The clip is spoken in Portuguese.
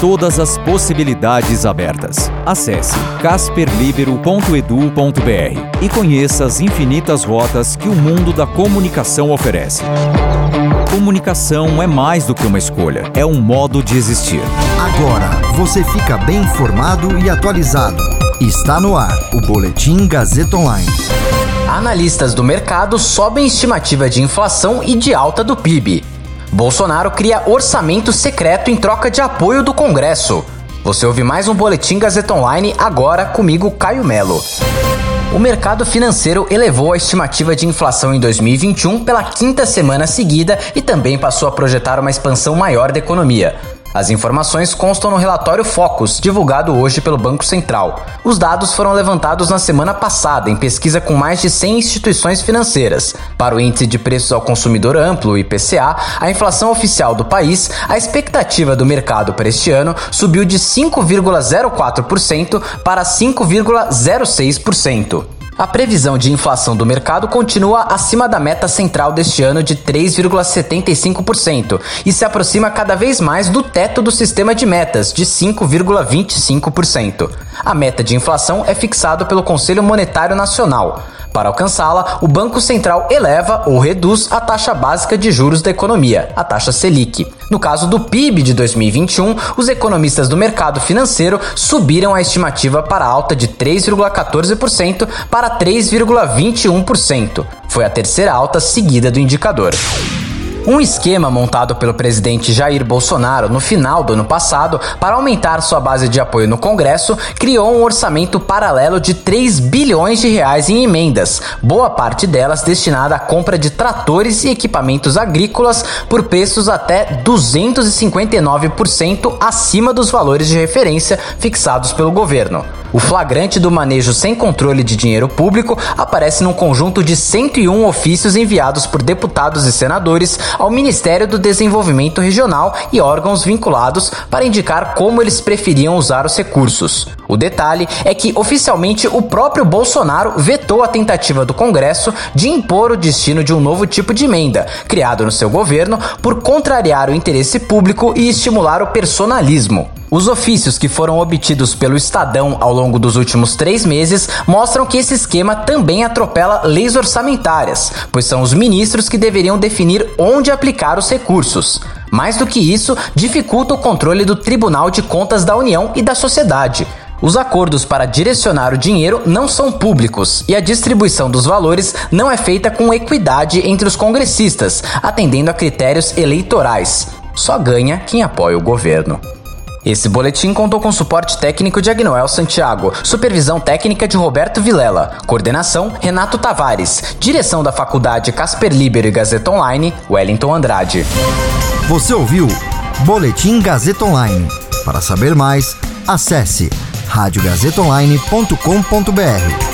Todas as possibilidades abertas. Acesse casperlibero.edu.br e conheça as infinitas rotas que o mundo da comunicação oferece. Comunicação é mais do que uma escolha, é um modo de existir. Agora você fica bem informado e atualizado. Está no ar o Boletim Gazeta Online. Analistas do mercado sobem estimativa de inflação e de alta do PIB. Bolsonaro cria orçamento secreto em troca de apoio do Congresso. Você ouve mais um Boletim Gazeta Online agora comigo, Caio Melo. O mercado financeiro elevou a estimativa de inflação em 2021 pela quinta semana seguida e também passou a projetar uma expansão maior da economia. As informações constam no relatório Focus, divulgado hoje pelo Banco Central. Os dados foram levantados na semana passada em pesquisa com mais de 100 instituições financeiras. Para o índice de preços ao consumidor amplo, IPCA, a inflação oficial do país, a expectativa do mercado para este ano subiu de 5,04% para 5,06%. A previsão de inflação do mercado continua acima da meta central deste ano de 3,75% e se aproxima cada vez mais do teto do sistema de metas, de 5,25%. A meta de inflação é fixada pelo Conselho Monetário Nacional. Para alcançá-la, o Banco Central eleva ou reduz a taxa básica de juros da economia, a taxa Selic. No caso do PIB de 2021, os economistas do mercado financeiro subiram a estimativa para alta de 3,14% para 3,21%. Foi a terceira alta seguida do indicador. Um esquema montado pelo presidente Jair Bolsonaro no final do ano passado para aumentar sua base de apoio no Congresso criou um orçamento paralelo de 3 bilhões de reais em emendas, boa parte delas destinada à compra de tratores e equipamentos agrícolas por preços até 259% acima dos valores de referência fixados pelo governo. O flagrante do manejo sem controle de dinheiro público aparece num conjunto de 101 ofícios enviados por deputados e senadores ao Ministério do Desenvolvimento Regional e órgãos vinculados para indicar como eles preferiam usar os recursos. O detalhe é que, oficialmente, o próprio Bolsonaro vetou a tentativa do Congresso de impor o destino de um novo tipo de emenda, criado no seu governo, por contrariar o interesse público e estimular o personalismo. Os ofícios que foram obtidos pelo Estadão ao longo dos últimos três meses mostram que esse esquema também atropela leis orçamentárias, pois são os ministros que deveriam definir onde aplicar os recursos. Mais do que isso, dificulta o controle do Tribunal de Contas da União e da sociedade. Os acordos para direcionar o dinheiro não são públicos e a distribuição dos valores não é feita com equidade entre os congressistas, atendendo a critérios eleitorais. Só ganha quem apoia o governo. Esse boletim contou com suporte técnico de Agnoel Santiago, supervisão técnica de Roberto Vilela, coordenação Renato Tavares, direção da Faculdade Casper Libero e Gazeta Online, Wellington Andrade. Você ouviu Boletim Gazeta Online. Para saber mais, acesse radiogazetaonline.com.br.